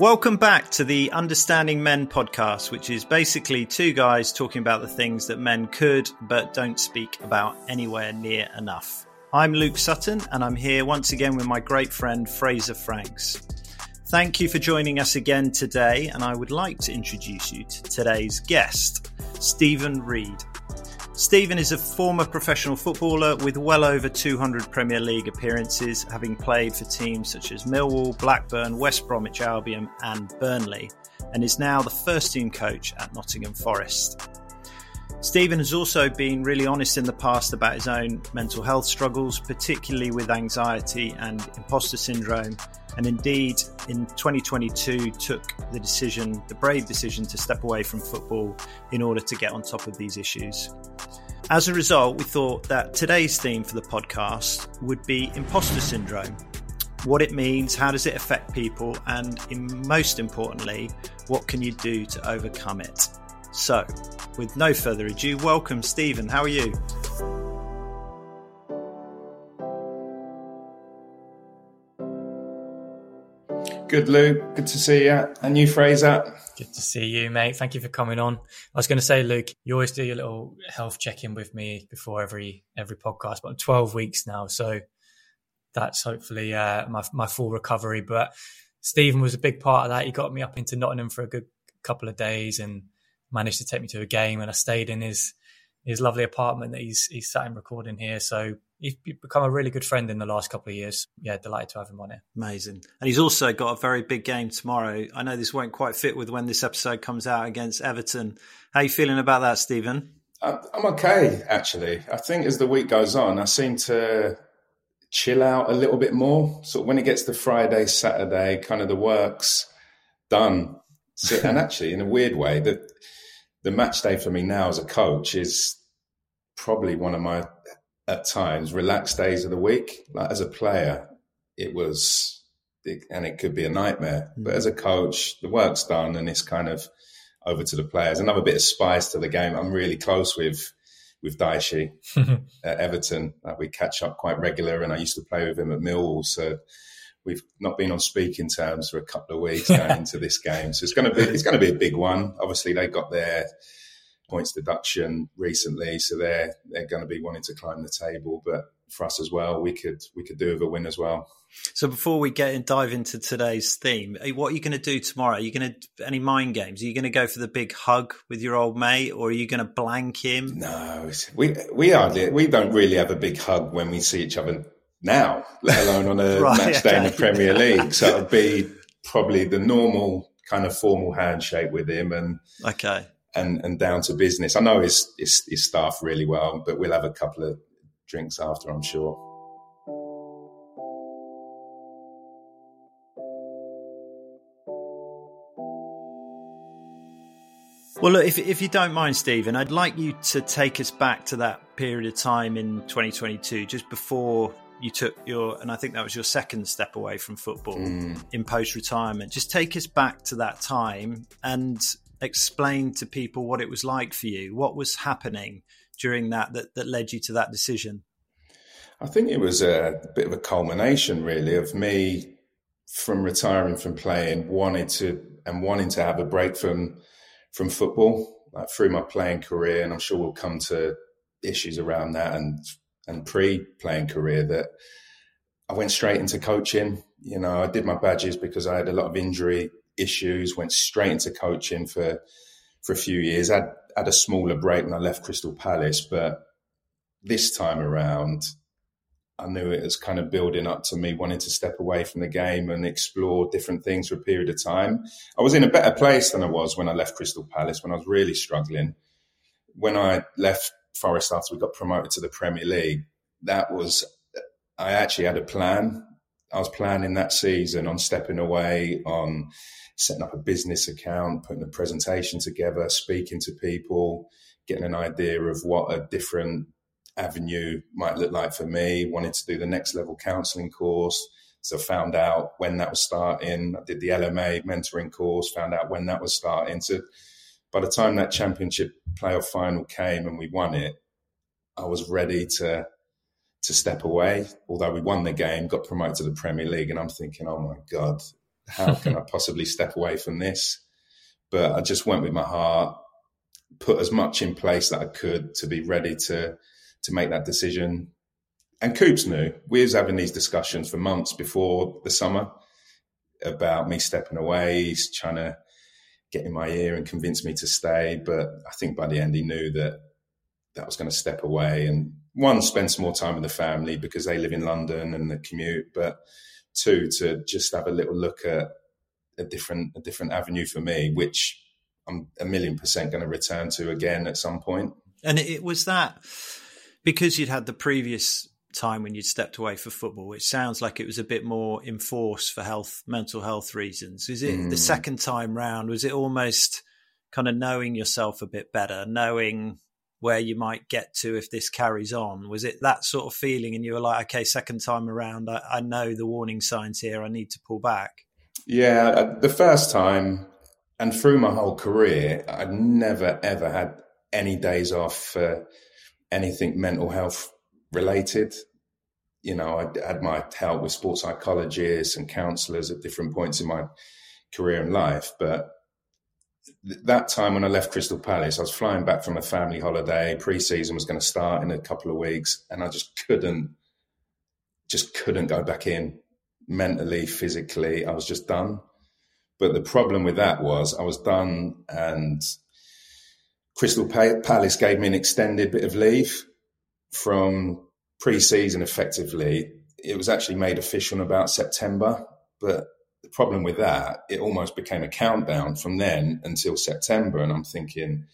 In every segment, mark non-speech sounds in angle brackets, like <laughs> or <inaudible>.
Welcome back to the Understanding Men podcast, which is basically two guys talking about the things that men could but don't speak about anywhere near enough. I'm Luke Sutton, and I'm here once again with my great friend Fraser Franks. Thank you for joining us again today, and I would like to introduce you to today's guest, Steven Reid. Steven is a former professional footballer with well over 200 Premier League appearances, having played for teams such as Millwall, Blackburn, West Bromwich Albion, and Burnley, and is now the first team coach at Nottingham Forest. Steven has also been really honest in the past about his own mental health struggles, particularly with anxiety and imposter syndrome, and indeed in 2022 took the decision, the brave decision to step away from football in order to get on top of these issues. As a result, we thought that today's theme for the podcast would be imposter syndrome. What it means, how does it affect people, and most importantly, what can you do to overcome it? So, with no further ado, welcome Steven. How are you? Good, Luke. Good to see you. And you, Fraser. Good to see you, mate. Thank you for coming on. I was going to say, Luke, you always do your little health check in with me before every every podcast, but I'm 12 weeks now, so that's hopefully uh, my my full recovery. But Stephen was a big part of that. He got me up into Nottingham for a good couple of days and managed to take me to a game, and I stayed in his his lovely apartment that he's he's sat in recording here. So he's become a really good friend in the last couple of years. Yeah, delighted to have him on here. Amazing. And he's also got a very big game tomorrow. I know this won't quite fit with when this episode comes out against Everton. How are you feeling about that, Steven? I'm okay, actually. I think as the week goes on, I seem to chill out a little bit more. So when it gets to Friday, Saturday, kind of the work's done. So, and <laughs> actually, in a weird way, that the match day for me now as a coach is probably one of my at times relaxed days of the week. Like as a player, it was, and it could be a nightmare. Mm-hmm. But as a coach, the work's done and it's kind of over to the players. Another bit of spice to the game. I'm really close with with Dyche <laughs> at Everton. Uh, we catch up quite regular, and I used to play with him at Millwall. So we've not been on speaking terms for a couple of weeks going into this game. So it's going to be it's going to be a big one. Obviously, they got their points deduction recently, so they're they're going to be wanting to climb the table. But for us as well, we could we could do with a win as well. So before we get and dive into today's theme, eh, what are you going to do tomorrow? Are you going to any mind games? Are you going to go for the big hug with your old mate, or are you going to blank him? No, we we hardly we don't really have a big hug when we see each other now, let alone on a <laughs> right, match day okay. in the Premier League. So it'd be probably the normal kind of formal handshake with him, and okay, and and down to business. I know his, his, his staff really well, but we'll have a couple of drinks after, I'm sure. Well, look, if, if you don't mind, Steven, I'd like you to take us back to that period of time in 2022, just before you took your, and I think that was your second step away from football mm. in post retirement. Just take us back to that time and explain to people what it was like for you. What was happening during that that, that led you to that decision? I think it was a bit of a culmination, really, of me from retiring from playing, wanting to and wanting to have a break from from football like through my playing career, and I'm sure we'll come to issues around that and and pre playing career that I went straight into coaching. You know, I did my badges because I had a lot of injury issues, went straight into coaching for for a few years. I had, had a smaller break when I left Crystal Palace, but this time around, I knew it was kind of building up to me wanting to step away from the game and explore different things for a period of time. I was in a better place than I was when I left Crystal Palace, when I was really struggling. When I left Forest after we got promoted to the Premier League, that was, I actually had a plan. I was planning that season on stepping away, on setting up a business account, putting a presentation together, speaking to people, getting an idea of what a different avenue might look like for me, wanted to do the next level counseling course. So found out when that was starting. I did the LMA mentoring course, found out when that was starting. So by the time that championship playoff final came and we won it, I was ready to to step away. Although we won the game, got promoted to the Premier League, and I'm thinking, oh my god, how can I <laughs> possibly step away from this? But I just went with my heart, put as much in place that I could to be ready to to make that decision. And Coops knew we was having these discussions for months before the summer about me stepping away. He's trying to get in my ear and convince me to stay. But I think by the end, he knew that that was going to step away and one, spend some more time with the family because they live in London and the commute. But two, to just have a little look at a different a different avenue for me, which I'm a million percent going to return to again at some point. And it was that because you'd had the previous time when you'd stepped away for football, it sounds like it was a bit more enforced for health, mental health reasons. Is it mm. the second time round? Was it almost kind of knowing yourself a bit better, knowing where you might get to if this carries on? Was it that sort of feeling? And you were like, okay, second time around, I, I know the warning signs here. I need to pull back. Yeah, uh, the first time and through my whole career, I'd never ever had any days off for anything mental health related. You know, I had my help with sports psychologists and counselors at different points in my career and life, but that time when I left Crystal Palace, I was flying back from a family holiday. Pre-season was going to start in a couple of weeks, and I just couldn't, just couldn't go back in mentally, physically. I was just done. But the problem with that was I was done, and Crystal Palace gave me an extended bit of leave from pre-season. Effectively, it was actually made official in about September, but the problem with that, it almost became a countdown from then until September. And I'm thinking,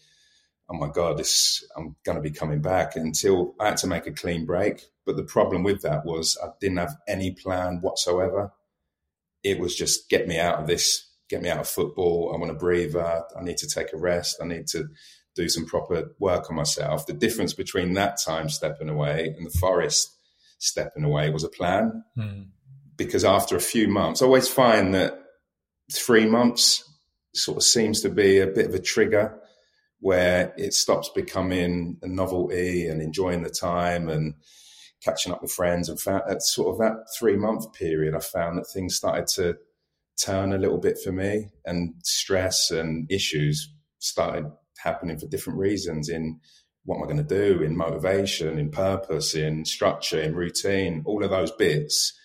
oh my God, this I'm going to be coming back until I had to make a clean break. But the problem with that was I didn't have any plan whatsoever. It was just get me out of this, get me out of football. I want to breathe. Uh, I need to take a rest. I need to do some proper work on myself. The difference between that time stepping away and the forest stepping away was a plan. Mm because after a few months, I always find that three months sort of seems to be a bit of a trigger where it stops becoming a novelty and enjoying the time and catching up with friends. And found, at sort of that three month period, I found that things started to turn a little bit for me, and stress and issues started happening for different reasons. In what am I going to do? In motivation, in purpose, in structure, in routine, all of those bits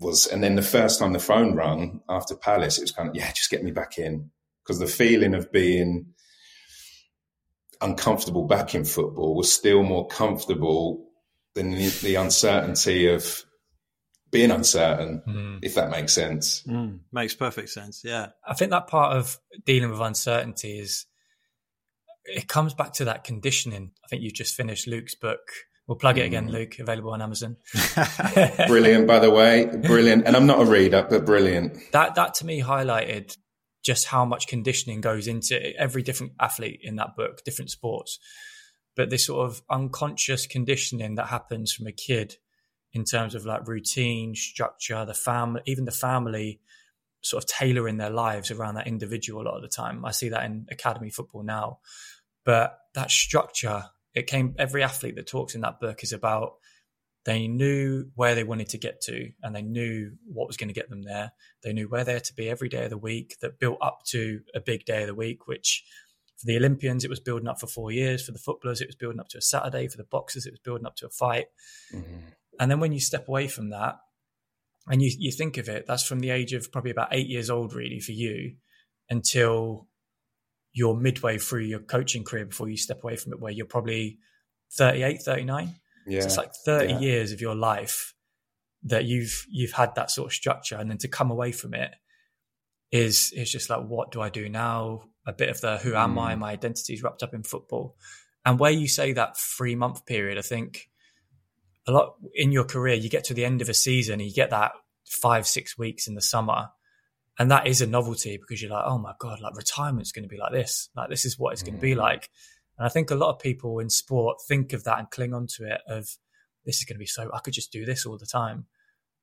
was, and then the first time the phone rang after Palace, it was kind of, yeah, just get me back in. Because the feeling of being uncomfortable back in football was still more comfortable than the, the uncertainty of being uncertain, mm. if that makes sense. Mm, makes perfect sense. Yeah. I think that part of dealing with uncertainty is it comes back to that conditioning. I think you just finished Luke's book We'll plug it again, mm. Luke, available on Amazon. <laughs> <laughs> brilliant, by the way. Brilliant. And I'm not a reader, but brilliant. That that to me highlighted just how much conditioning goes into every different athlete in that book, different sports. But this sort of unconscious conditioning that happens from a kid in terms of like routine, structure, the family, even the family sort of tailoring their lives around that individual a lot of the time. I see that in academy football now. But that structure it came every athlete that talks in that book is about they knew where they wanted to get to and they knew what was going to get them there. They knew where they had to be every day of the week that built up to a big day of the week, which for the Olympians, it was building up for four years. For the footballers, it was building up to a Saturday. For the boxers, it was building up to a fight. Mm-hmm. And then when you step away from that and you, you think of it, that's from the age of probably about eight years old, really, for you until you're midway through your coaching career before you step away from it, where you're probably 38, 39. Yeah. So it's like 30 yeah. years of your life that you've you've had that sort of structure, and then to come away from it is is just like, what do I do now? A bit of the who am mm. I? My identity is wrapped up in football, and where you say that three month period, I think a lot in your career, you get to the end of a season, and you get that five six weeks in the summer and that is a novelty because you're like, oh my god, like retirement's going to be like this. Like this is what it's going to be mm. like. And I think a lot of people in sport think of that and cling on to it of this is going to be so I could just do this all the time.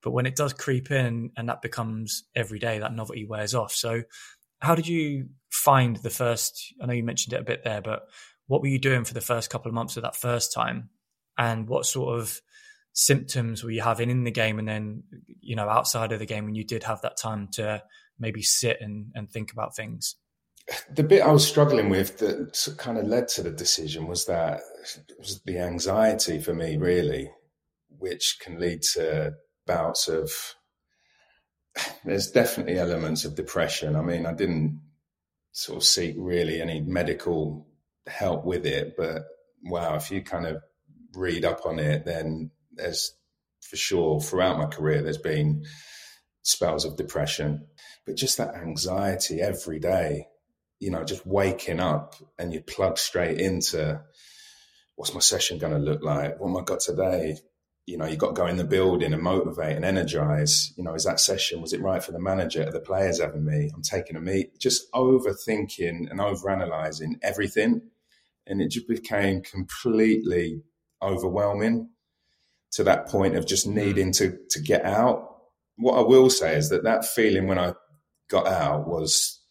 But when it does creep in and that becomes every day, that novelty wears off. So how did you find the first? I know you mentioned it a bit there, but what were you doing for the first couple of months of that first time, and what sort of symptoms were you having in the game, and then you know outside of the game when you did have that time to maybe sit and, and think about things? The bit I was struggling with that kind of led to the decision was that was the anxiety for me, really, which can lead to bouts of. There's definitely elements of depression. I mean, I didn't sort of seek really any medical help with it, but wow, if you kind of read up on it, then there's for sure throughout my career, there's been spells of depression, but just that anxiety every day, you know, just waking up and you plug straight into what's my session going to look like? What am I got today? You know, you got to go in the building and motivate and energize. You know, is that session, was it right for the manager? Are the players having me? I'm taking a meet. Just overthinking and overanalyzing everything. And it just became completely overwhelming to that point of just hmm. needing to, to get out what I will say is that that feeling when I got out was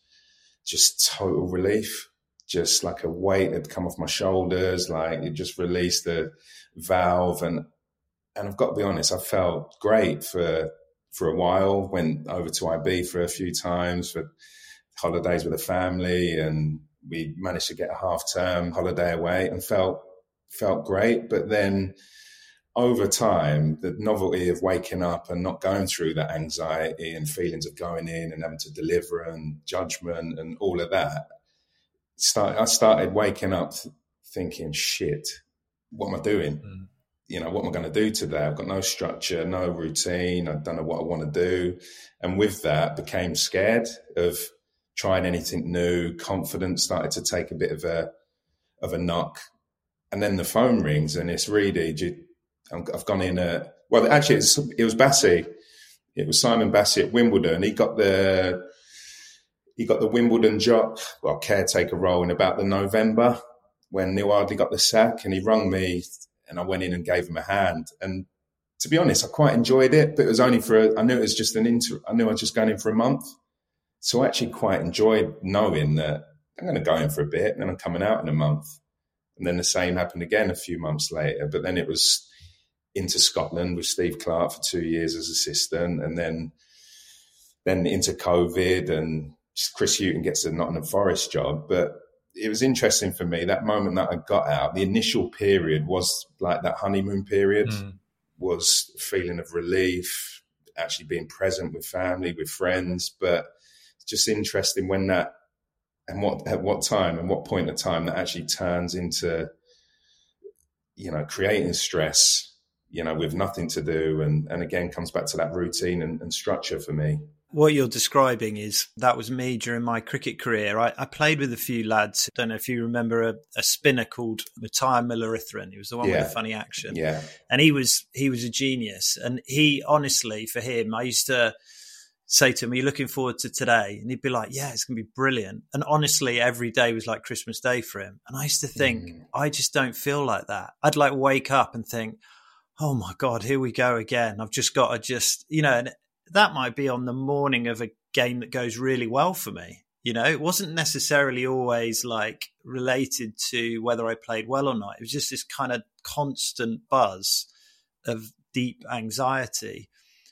just total relief. Just like a weight had come off my shoulders, like it just released the valve, and and I've got to be honest, I felt great for for a while. Went over to IB for a few times for holidays with the family, and we managed to get a half term holiday away, and felt felt great. But then over time, the novelty of waking up and not going through that anxiety and feelings of going in and having to deliver and judgment and all of that, start, I started waking up thinking, shit, what am I doing? Mm. You know, what am I going to do today? I've got no structure, no routine. I don't know what I want to do. And with that, became scared of trying anything new. Confidence started to take a bit of a, of a knock. And then the phone rings and it's really, I've gone in. Uh, well, actually, it was Bassey. It was Simon Bassey at Wimbledon. He got the he got the Wimbledon job, well, caretaker role in about the November when Neil Ardley got the sack, and he rung me, and I went in and gave him a hand. And to be honest, I quite enjoyed it, but it was only for a, I knew it was just an inter. I knew I was just going in for a month, so I actually quite enjoyed knowing that I'm going to go in for a bit, and then I'm coming out in a month. And then the same happened again a few months later, but then it was into Scotland with Steve Clarke for two years as assistant, and then then into COVID, and Chris Hughton gets the Nottingham Forest job. But it was interesting for me that moment that I got out. The initial period was like that honeymoon period, mm. was feeling of relief, actually being present with family, with friends. But it's just interesting when that and what at what time and what point of time that actually turns into you know creating stress you know, with nothing to do. And, and again, comes back to that routine and, and structure for me. What you're describing is that was me during my cricket career. I, I played with a few lads. I don't know if you remember a, a spinner called Matthias Müller-Ytteren. He was the one yeah. with the funny action. Yeah. And he was he was a genius. And he honestly, for him, I used to say to him, Are you looking forward to today? And he'd be like, Yeah, it's going to be brilliant. And honestly, every day was like Christmas Day for him. And I used to think, mm. I just don't feel like that. I'd like wake up and think, oh my god, here we go again. I've just got to just you know, and that might be on the morning of a game that goes really well for me. You know, it wasn't necessarily always like related to whether I played well or not. It was just this kind of constant buzz of deep anxiety.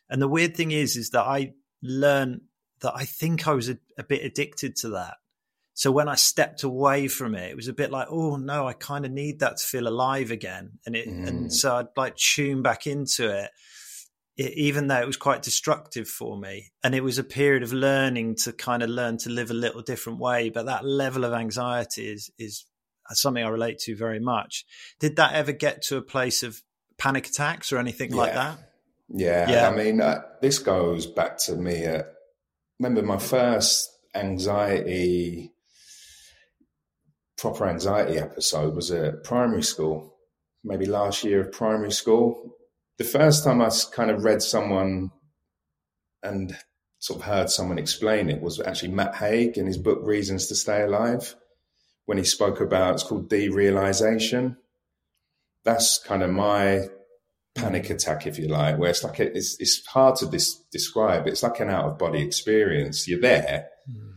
And the weird thing is, is that I learned that I think I was a, a bit addicted to that. So when I stepped away from it, it was a bit like, oh no, I kind of need that to feel alive again. And it, mm. and so I'd like tune back into it, it, even though it was quite destructive for me. And it was a period of learning to kind of learn to live a little different way. But that level of anxiety is, is something I relate to very much. Did that ever get to a place of panic attacks or anything yeah. like that? Yeah. yeah. I mean, uh, this goes back to me. Uh, remember my first anxiety proper anxiety episode was at primary school, maybe last year of primary school. The first time I kind of read someone and sort of heard someone explain it was actually Matt Haig in his book Reasons to Stay Alive, when he spoke about it's called derealization. That's kind of my panic attack, if you like, where it's like a, it's, it's hard to dis- describe. It's like an out of body experience. You're there, mm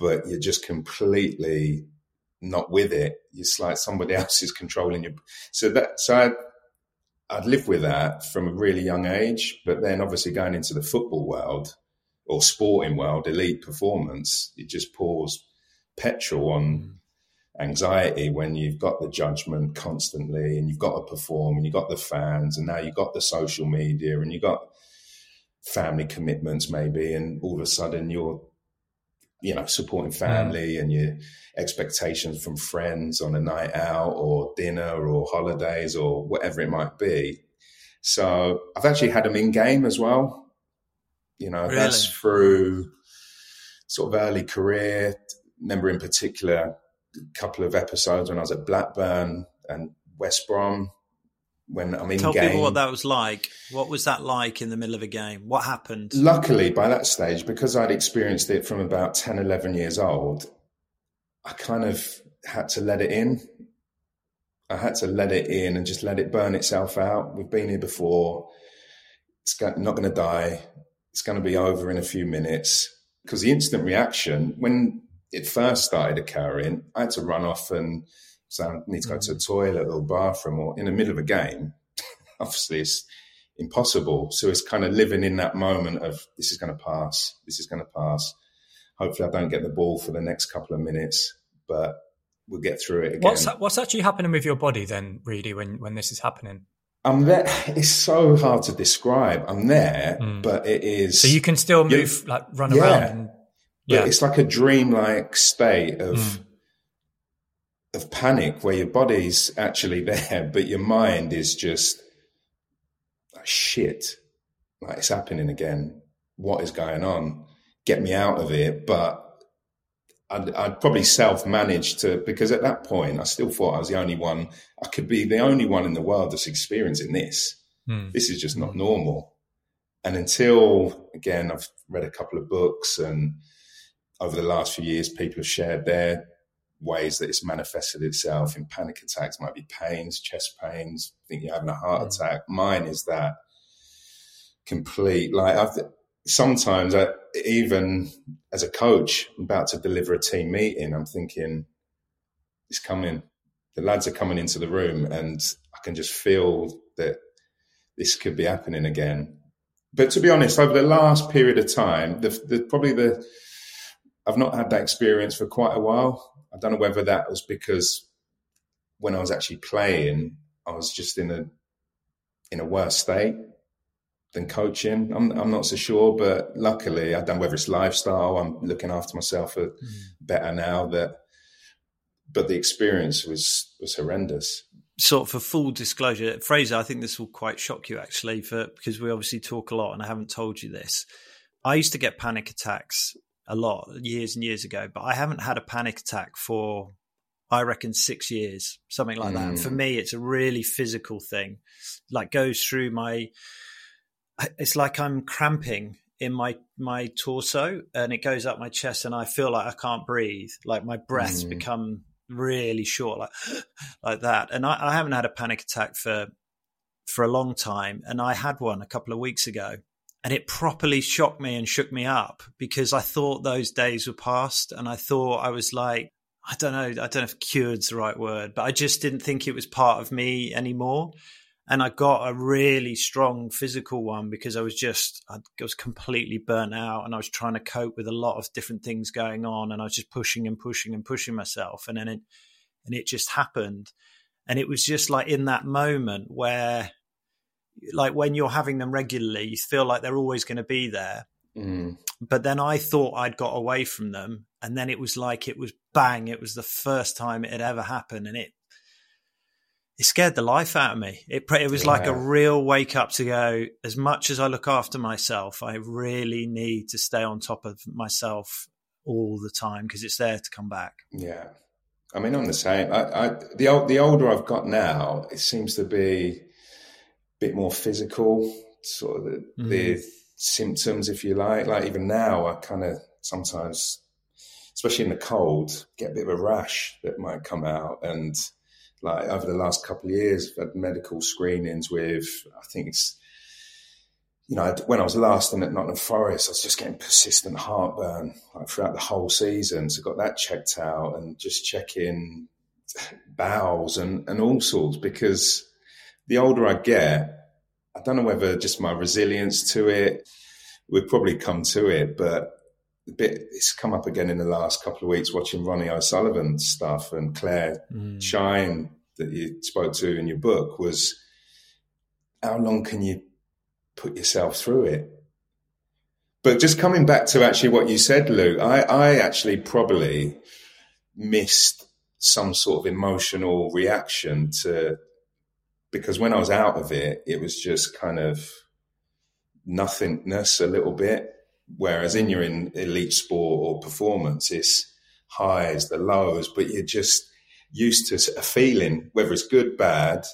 but you're just completely not with it. It's like somebody <laughs> else is controlling you. So that so I I'd lived with that from a really young age, but then obviously going into the football world or sporting world, elite performance, it just pours petrol on mm. anxiety when you've got the judgment constantly and you've got to perform and you've got the fans and now you've got the social media and you've got family commitments maybe and all of a sudden you're you know supporting family mm. and your expectations from friends on a night out or dinner or holidays or whatever it might be so i've actually had them in game as well you know really? that's through sort of early career remember in particular a couple of episodes when i was at blackburn and west brom when I'm in Tell game. people what that was like. What was that like in the middle of a game? What happened? Luckily, by that stage, because I'd experienced it from about 10, 11 years old, I kind of had to let it in. I had to let it in and just let it burn itself out. We've been here before. It's not going to die. It's going to be over in a few minutes. Because the instant reaction, when it first started occurring, I had to run off and so I need to go to the mm-hmm. toilet or bathroom or in the middle of a game. <laughs> Obviously, it's impossible. So it's kind of living in that moment of this is going to pass. This is going to pass. Hopefully, I don't get the ball for the next couple of minutes, but we'll get through it again. What's what's actually happening with your body then, really, when when this is happening? I'm there. It's so hard to describe. I'm there, mm. but it is. So you can still move, like run yeah, around. And, yeah, it's like a dreamlike state of. Mm of panic where your body's actually <laughs> there, but your mind is just like, shit, like it's happening again. What is going on? Get me out of it. But I'd, I'd probably self manage to, because at that point, I still thought I was the only one. I could be the only one in the world that's experiencing this. Mm. This is just not normal. And until, again, I've read a couple of books and over the last few years, people have shared their ways that it's manifested itself in panic attacks might be pains, chest pains, think you're having a heart mm. attack. Mine is that complete, like I've, sometimes I, even as a coach, I'm about to deliver a team meeting, I'm thinking, it's coming. The lads are coming into the room and I can just feel that this could be happening again. But to be honest, over the last period of time, the, the probably the, I've not had that experience for quite a while. I don't know whether that was because when I was actually playing, I was just in a in a worse state than coaching. I'm I'm not so sure, but luckily I don't know whether it's lifestyle. I'm looking after myself mm. better now. That, but the experience was was horrendous. Sort of for full disclosure, Fraser, I think this will quite shock you actually, for because we obviously talk a lot, and I haven't told you this. I used to get panic attacks a lot years and years ago, but I haven't had a panic attack for I reckon six years, something like that. And for mm. me, it's a really physical thing. Like goes through my. It's like I'm cramping in my my torso, and it goes up my chest, and I feel like I can't breathe. Like my breaths mm. become really short, like <gasps> like that. And I, I haven't had a panic attack for for a long time, and I had one a couple of weeks ago, and it properly shocked me and shook me up because I thought those days were past and I thought I was like, I don't know, I don't know if cured's the right word, but I just didn't think it was part of me anymore. And I got a really strong physical one because I was just, I was completely burnt out and I was trying to cope with a lot of different things going on. And I was just pushing and pushing and pushing myself. And then it, and it just happened. And it was just like in that moment where like when you're having them regularly, you feel like they're always going to be there. Mm. But then I thought I'd got away from them, and then it was like it was bang! It was the first time it had ever happened, and it it scared the life out of me. It it was yeah. like a real wake up to go. As much as I look after myself, I really need to stay on top of myself all the time because it's there to come back. Yeah, I mean, I'm the same. I, I, the the older I've got now, it seems to be bit more physical, sort of the, mm. the symptoms, if you like. Like even now, I kind of sometimes, especially in the cold, get a bit of a rash that might come out. And like over the last couple of years, I've had medical screenings with, I think it's, you know, when I was last in at Nottingham Forest, I was just getting persistent heartburn like throughout the whole season. So got that checked out and just checking bowels and, and all sorts because the older I get, I don't know whether just my resilience to it would probably come to it, but a bit it's come up again in the last couple of weeks watching Ronnie O'Sullivan stuff and Claire mm. Shine that you spoke to in your book was how long can you put yourself through it? But just coming back to actually what you said, Luke, I, I actually probably missed some sort of emotional reaction to because when I was out of it, it was just kind of nothingness a little bit. Whereas in your in elite sport or performance, it's highs, the lows, but you're just used to a feeling, whether it's good, bad.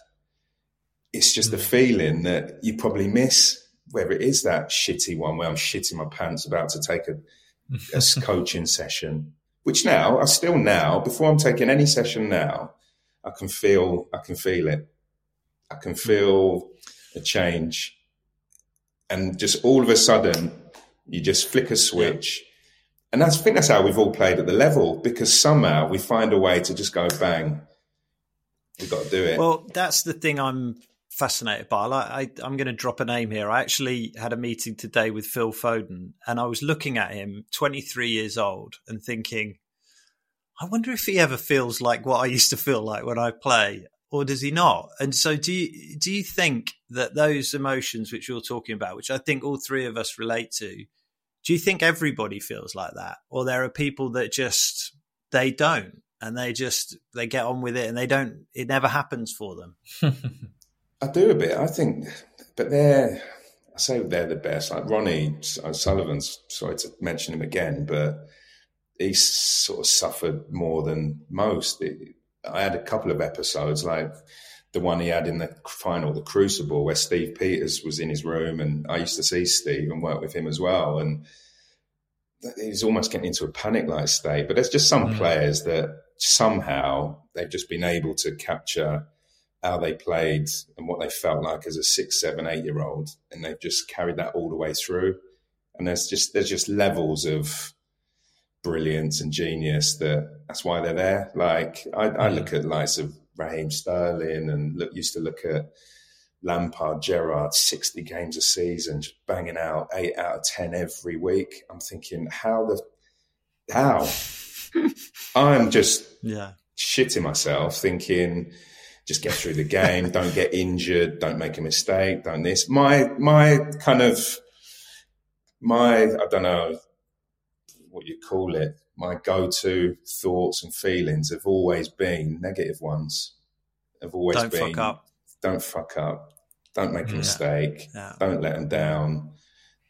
It's just a mm. feeling that you probably miss, whether it is that shitty one where I'm shitting my pants about to take a, a <laughs> coaching session, which now I still now before I'm taking any session now, I can feel I can feel it. I can feel a change, and just all of a sudden, you just flick a switch. Yeah. And that's, I think that's how we've all played at the level because somehow we find a way to just go bang. We've got to do it. Well, that's the thing I'm fascinated by. I, am going to drop a name here. I actually had a meeting today with Phil Foden, and I was looking at him, 23 years old, and thinking, I wonder if he ever feels like what I used to feel like when I play or does he not? And so, do you do you think that those emotions which you're talking about, which I think all three of us relate to, do you think everybody feels like that, or there are people that just they don't, and they just they get on with it, and they don't, it never happens for them. <laughs> I do a bit. I think, but they're. I say they're the best. Like Ronnie uh, Sullivan's. Sorry to mention him again, but he sort of suffered more than most. It, I had a couple of episodes like the one he had in the final, the Crucible, where Steve Peters was in his room, and I used to see Steve and work with him as well, and he's almost getting into a panic-like state. But there's just some mm. players that somehow they've just been able to capture how they played and what they felt like as a six, seven, eight-year-old, and they've just carried that all the way through. And there's just there's just levels of brilliance and genius that that's why they're there. Like I, I hmm. look at likes of Raheem Sterling and look used to look at Lampard, Gerrard, 60 games a season, just banging out eight out of 10 every week. I'm thinking, how the, how? <laughs> I'm just yeah. shitting myself thinking, just get through the game, don't get injured, don't make a mistake, don't this. My, my kind of, my, I don't know, what you call it, my go-to thoughts and feelings have always been negative ones. Have always don't been fuck up. Don't fuck up. Don't make a yeah. mistake. Yeah. Don't let them down.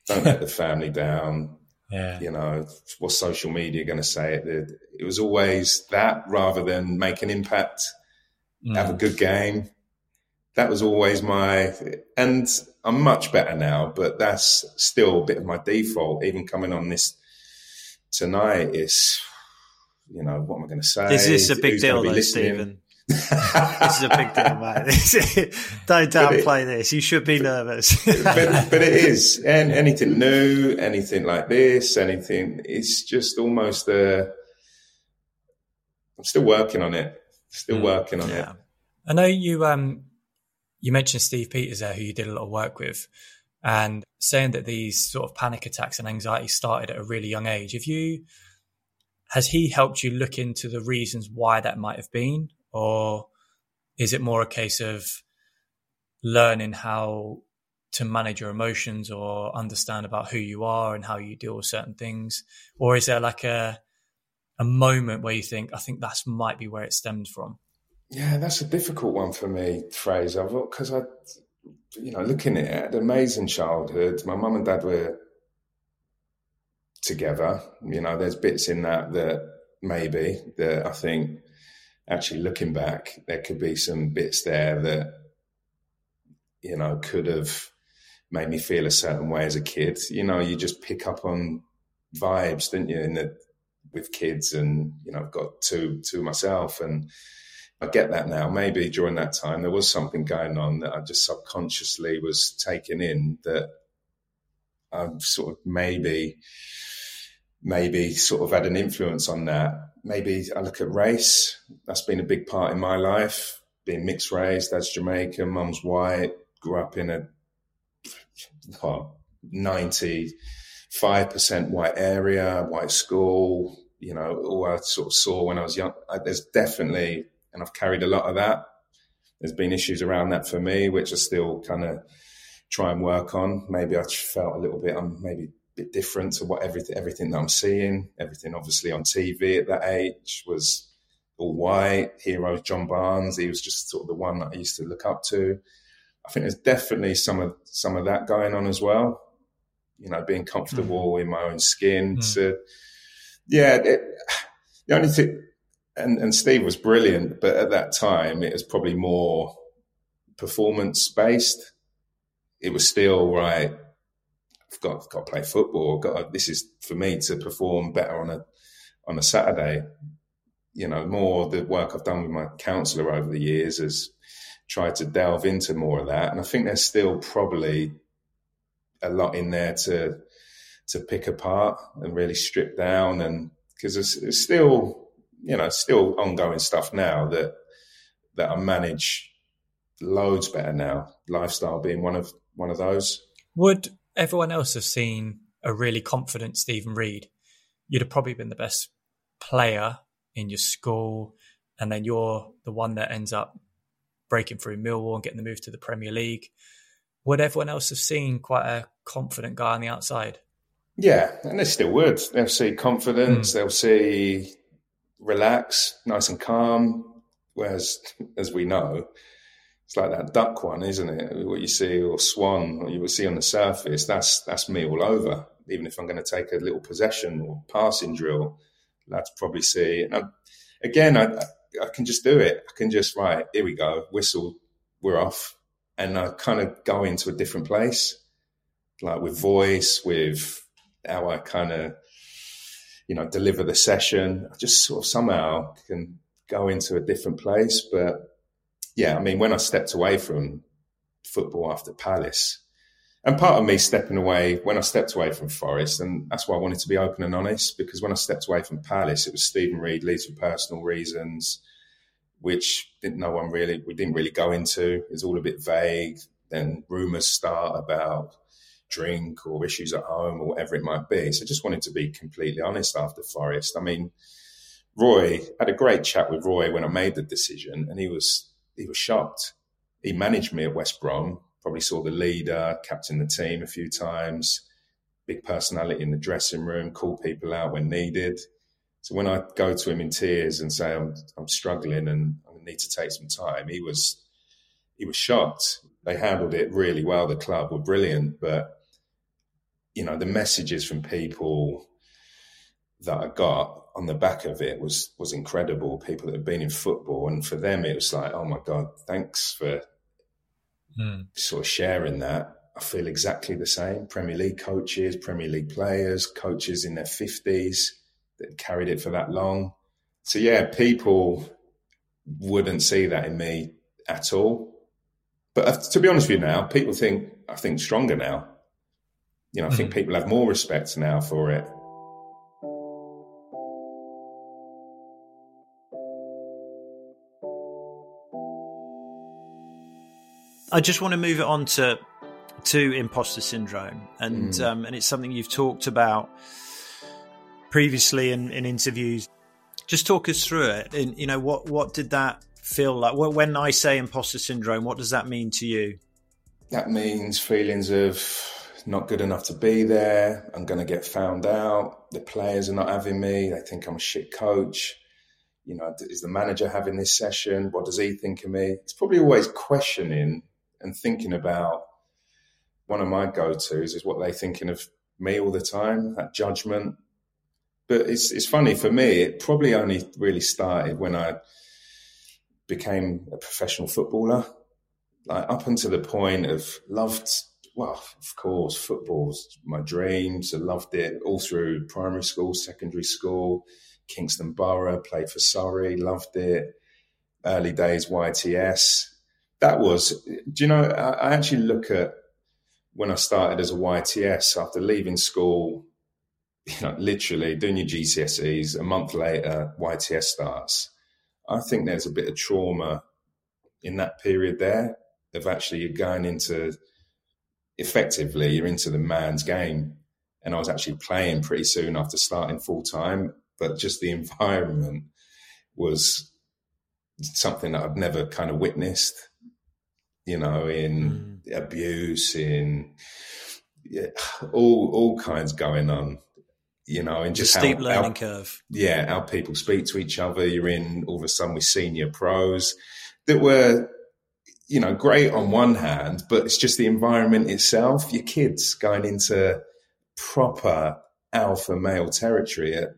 Don't let the family down. <laughs> Yeah. You know, what's social media going to say? It, it was always that rather than make an impact, mm. have a good game. That was always my, and I'm much better now, but that's still a bit of my default, even coming on this tonight is, you know, what am I going to say? This is a big Who's deal, though, Steven. this is a big deal, <laughs> mate. Don't downplay it, this. You should be nervous. <laughs> but, but it is. <laughs> And anything new, anything like this, anything, it's just almost a. Uh, I'm still working on it. Still mm, working on yeah. it. I know you um you mentioned Steve Peters there, who you did a lot of work with and saying that these sort of panic attacks and anxiety started at a really young age. Have you has he helped you look into the reasons why that might have been, or is it more a case of learning how to manage your emotions or understand about who you are and how you deal with certain things, or is there like a a moment where you think, I think that's might be where it stemmed from? Yeah, that's a difficult one for me, Fraser, because I you know, looking at it, an amazing childhood. My mum and dad were together. You know, there's bits in that that maybe that I think actually looking back, there could be some bits there that, you know, could have made me feel a certain way as a kid. You know, you just pick up on vibes, didn't you, in the with kids and, you know, I've got two two myself and I get that now. Maybe during that time there was something going on that I just subconsciously was taking in that I've sort of maybe, maybe sort of had an influence on that. Maybe I look at race. That's been a big part in my life. Being mixed race, dad's Jamaican, mum's white. Grew up in a well, ninety five percent white area, white school. You know, all I sort of saw when I was young. I, there's definitely, and I've carried a lot of that. There's been issues around that for me, which I still kind of try and work on. Maybe I felt a little bit, I'm maybe a bit different to what everything, everything that I'm seeing. Everything obviously on TV at that age was all white. Hero John Barnes, he was just sort of the one that I used to look up to. I think there's definitely some of some of that going on as well. You know, being comfortable mm. in my own skin. Mm. So, yeah, it, the only thing, and, and Steve was brilliant, but at that time it was probably more performance based. It was still right. I've got, I've got to play football. Got this is for me to perform better on a on a Saturday. You know, more the work I've done with my counsellor over the years has tried to delve into more of that, and I think there's still probably a lot in there to to pick apart and really strip down, and because it's, there's still you know, still ongoing stuff now that that I manage loads better now. Lifestyle being one of one of those. Would everyone else have seen a really confident Steven Reid? You'd have probably been the best player in your school, and then you're the one that ends up breaking through Millwall and getting the move to the Premier League. Would everyone else have seen quite a confident guy on the outside? Yeah, and they still would. They'll see confidence. Mm. They'll see relax, nice and calm. Whereas, as we know, it's like that duck one, isn't it? What you see, or swan, you will see on the surface. That's that's me all over. Even if I'm going to take a little possession or passing drill, that's probably see. And I, again, I I can just do it. I can just right here we go, whistle, we're off, and I kind of go into a different place, like with voice, with how I kind of you know, deliver the session. I just sort of somehow can go into a different place. But yeah, I mean, when I stepped away from football after Palace, and part of me stepping away when I stepped away from Forest, and that's why I wanted to be open and honest because when I stepped away from Palace, it was Steven Reid leaves for personal reasons, which didn't no one really we didn't really go into. It's all a bit vague. Then rumours start about drink or issues at home or whatever it might be. So just wanted to be completely honest after Forest. I mean, Roy had a great chat with Roy when I made the decision, and he was he was shocked. He managed me at West Brom, probably saw the leader, captain the team a few times, big personality in the dressing room, call people out when needed. So when I go to him in tears and say I'm I'm struggling and I need to take some time, he was he was shocked. They handled it really well. The club were brilliant, but you know, the messages from people that I got on the back of it was was incredible. People that have been in football, and for them, it was like, oh my god, thanks for mm. sort of sharing that. I feel exactly the same. Premier League coaches, Premier League players, coaches in their fifties that carried it for that long. So yeah, people wouldn't see that in me at all. But uh, to be honest with you, now people think I think stronger now you know, I think mm-hmm. people have more respect now for it. I just want to move it on to to imposter syndrome, and mm. um, and it's something you've talked about previously in, in interviews. Just talk us through it. And you know, what what did that feel like? When I say imposter syndrome, what does that mean to you? That means feelings of not good enough to be there. I'm going to get found out. The players are not having me. They think I'm a shit coach. You know, is the manager having this session? What does he think of me? It's probably always questioning and thinking about. One of my go-tos is what they're thinking of me all the time. That judgment. But it's it's funny for me. It probably only really started when I became a professional footballer. Like up until the point of loved well, of course, football's my dreams. I loved it all through primary school, secondary school, Kingston Borough, played for Surrey, loved it. Early days YTS. That was, do you know, I, actually look at when I started as a YTS after leaving school, <laughs> you know, literally doing your GCSEs, a month later, YTS starts. I think there's a bit of trauma in that period there of actually going into effectively you're into the man's game. And I was actually playing pretty soon after starting full time, but just the <laughs> environment was something that I've never kind of witnessed, you know, in mm. abuse, in yeah, all all kinds going on, you know, and just steep learning how, curve. Yeah, how people speak to each other. You're in all of a sudden with senior pros that were, you know, great on one hand, but it's just the environment itself. Your kids going into proper alpha male territory at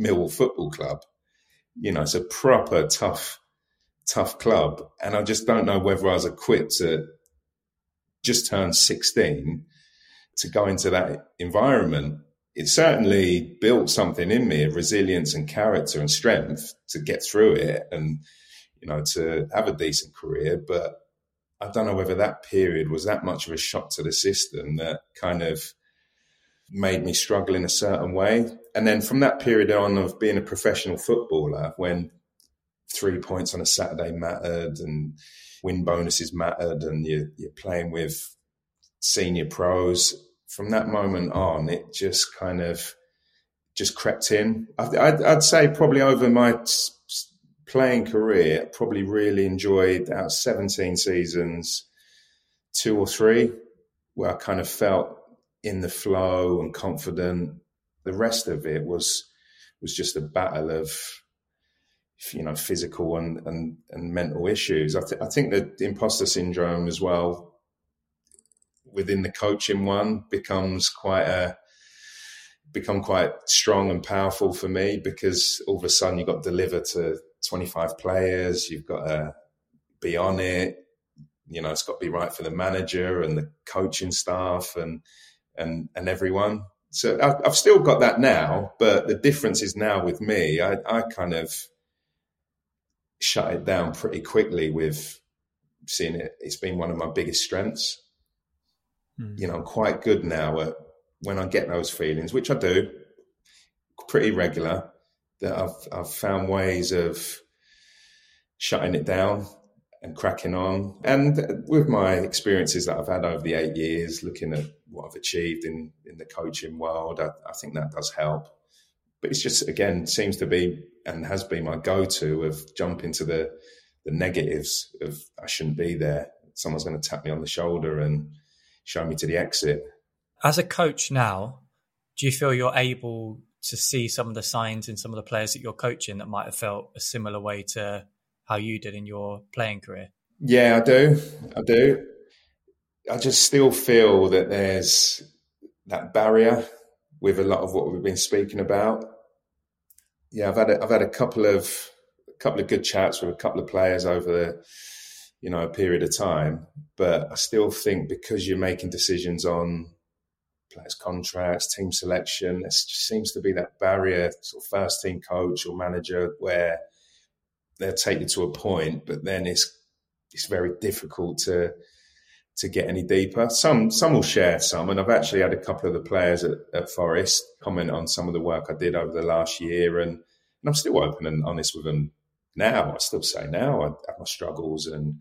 Millwall Football Club. You know, it's a proper tough tough club. And I just don't know whether I was equipped to just turn 16 to go into that environment. It certainly built something in me of resilience and character and strength to get through it and, you know, to have a decent career. But I don't know whether that period was that much of a shock to the system that kind of made me struggle in a certain way. And then from that period on of being a professional footballer, when three points on a Saturday mattered and win bonuses mattered and you're, you're playing with senior pros. From that moment on, it just kind of just crept in. I'd, I'd say probably over my playing career, probably really enjoyed out 17 seasons, two or three, where I kind of felt in the flow and confident. The rest of it was was just a battle of you know physical and and, and mental issues. I, th- I think the imposter syndrome as well within the coaching one becomes quite a become quite strong and powerful for me because all of a sudden you've got to deliver to 25 players you've got to be on it you know it's got to be right for the manager and the coaching staff and and and everyone so I've still got that now but the difference is now with me I, I kind of shut it down pretty quickly with seeing it. It's been one of my biggest strengths. Mm. You know, I'm quite good now at when I get those feelings, which I do, pretty regular. That I've I've found ways of shutting it down and cracking on. And with my experiences that I've had over the eight years, looking at what I've achieved in in the coaching world, I, I think that does help. But it's just again seems to be and has been my go-to of jump into the the negatives of I shouldn't be there. Someone's going to tap me on the shoulder and show me to the exit. As a coach now, do you feel you're able to see some of the signs in some of the players that you're coaching that might have felt a similar way to how you did in your playing career? Yeah, I do. I do. I just still feel that there's that barrier with a lot of what we've been speaking about yeah, I've had a, I've had a couple of a couple of good chats with a couple of players over the you know a period of time, but I still think because you're making decisions on players' contracts, team selection, there seems to be that barrier, sort of first team coach or manager, where they'll take you to a point, but then it's it's very difficult to to get any deeper. Some some will share some, and I've actually had a couple of the players at, at Forest comment on some of the work I did over the last year, and, and I'm still open and honest with them now. I still say now I have my struggles, and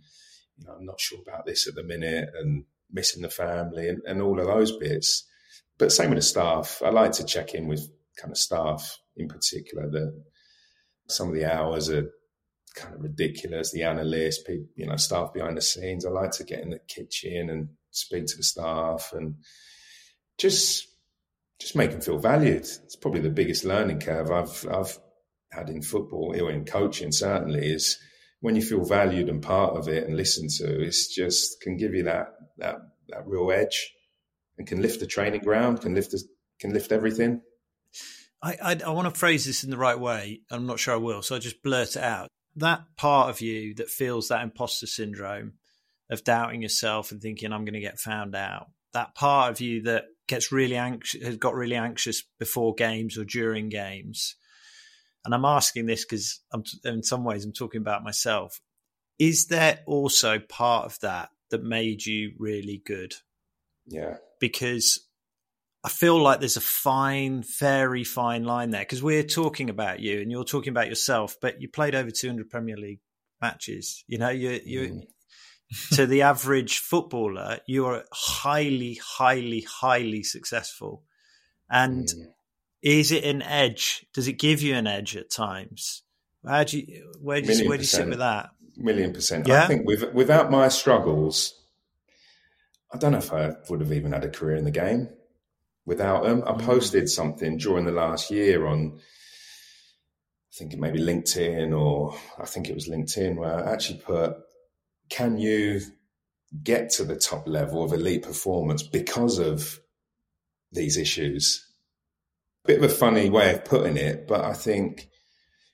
you know I'm not sure about this at the minute, and missing the family, and, and all of those bits. But same with the staff. I like to check in with kind of staff in particular that some of the hours are kind of ridiculous. The analysts, people, you know, staff behind the scenes. I like to get in the kitchen and speak to the staff and just just make them feel valued. It's probably the biggest learning curve I've I've had in football or in coaching. Certainly, is when you feel valued and part of it and listened to. It's just can give you that that that real edge and can lift the training ground, can lift the, can lift everything. I, I, I want to phrase this in the right way. I'm not sure I will, so I just blurt it out that part of you that feels that imposter syndrome of doubting yourself and thinking I'm going to get found out, that part of you that gets really anxious, has got really anxious before games or during games. And I'm asking this because in some ways I'm talking about myself. Is there also part of that that made you really good? Yeah. Because I feel like there's a fine, very fine line there because we're talking about you and you're talking about yourself, but you played over 200 Premier League matches. You know, you you mm. <laughs> to the average footballer, you are highly, highly, highly successful. And mm. is it an edge? Does it give you an edge at times? How do you where do you, where do you sit with that? Million percent. Yeah? I think with, without my struggles, I don't know if I would have even had a career in the game without them. I mm. posted something during the last year on, I think it may be LinkedIn or I think it was LinkedIn, where I actually put, can you get to the top level of elite performance because of these issues? Bit of a funny way of putting it, but I think,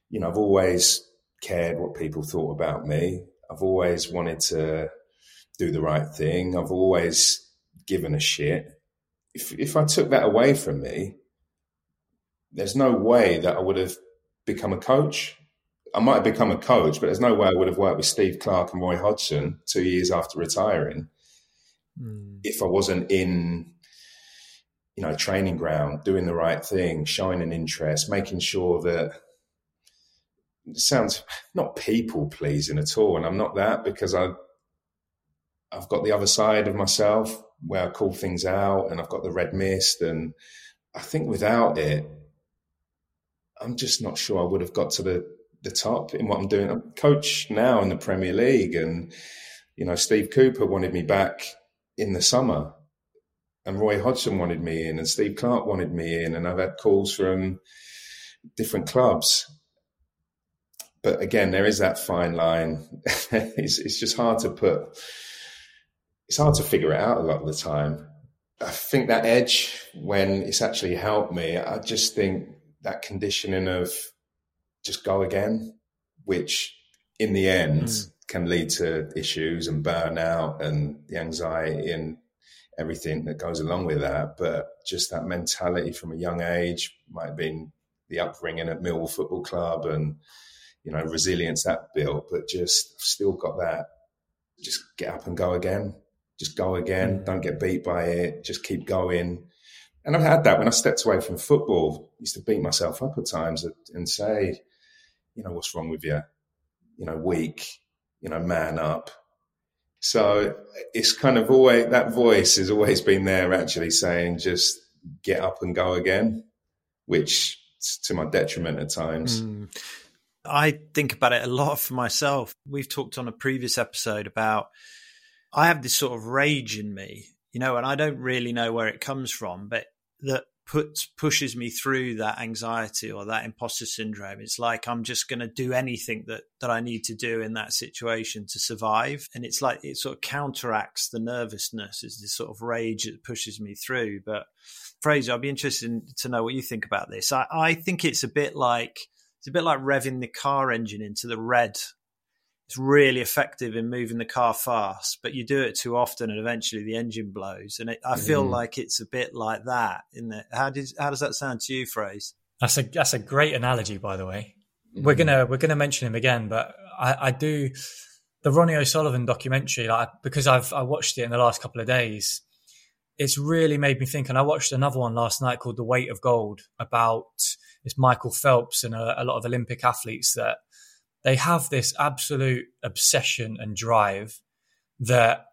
you know, I've always cared what people thought about me. I've always wanted to do the right thing. I've always given a shit if if I took that away from me, there's no way that I would have become a coach. I might have become a coach, but there's no way I would have worked with Steve Clarke and Roy Hodgson two years after retiring mm. if I wasn't in, you know, training ground, doing the right thing, showing an interest, making sure that it sounds not people pleasing at all. And I'm not that because I I've got the other side of myself where I call things out and I've got the red mist. And I think without it, I'm just not sure I would have got to the, the top in what I'm doing. I'm coach now in the Premier League and, you know, Steve Cooper wanted me back in the summer and Roy Hodgson wanted me in and Steve Clarke wanted me in and I've had calls from different clubs. But again, there is that fine line. <laughs> it's, it's just hard to put it's hard to figure it out a lot of the time. I think that edge, when it's actually helped me, I just think that conditioning of just go again, which in the end mm. can lead to issues and burnout and the anxiety and everything that goes along with that. But just that mentality from a young age might have been the upbringing at Millwall Football Club and, you know, resilience that built, but just still got that. Just get up and go again just go again. Don't get beat by it. Just keep going. And I've had that when I stepped away from football. I used to beat myself up at times and say, you know, what's wrong with you? You know, weak. You know, man up. So it's kind of always that voice has always been there, actually saying, just get up and go again, which to my detriment at times. Mm. I think about it a lot for myself. We've talked on a previous episode about I have this sort of rage in me, you know, and I don't really know where it comes from, but that puts pushes me through that anxiety or that imposter syndrome. It's like I'm just going to do anything that that I need to do in that situation to survive, and it's like it sort of counteracts the nervousness. Is this sort of rage that pushes me through? But Fraser, I'd be interested in, to know what you think about this. I, I think it's a bit like it's a bit like revving the car engine into the red it's really effective in moving the car fast, but you do it too often, and eventually the engine blows. And it, I feel mm. like it's a bit like that. In the how does how does that sound to you, Fraser? That's a that's a great analogy, by the way. Mm. We're gonna we're gonna mention him again, but I, I do the Ronnie O'Sullivan documentary, like because I've I watched it in the last couple of days. It's really made me think, and I watched another one last night called The Weight of Gold about it's Michael Phelps and a, a lot of Olympic athletes that they have this absolute obsession and drive that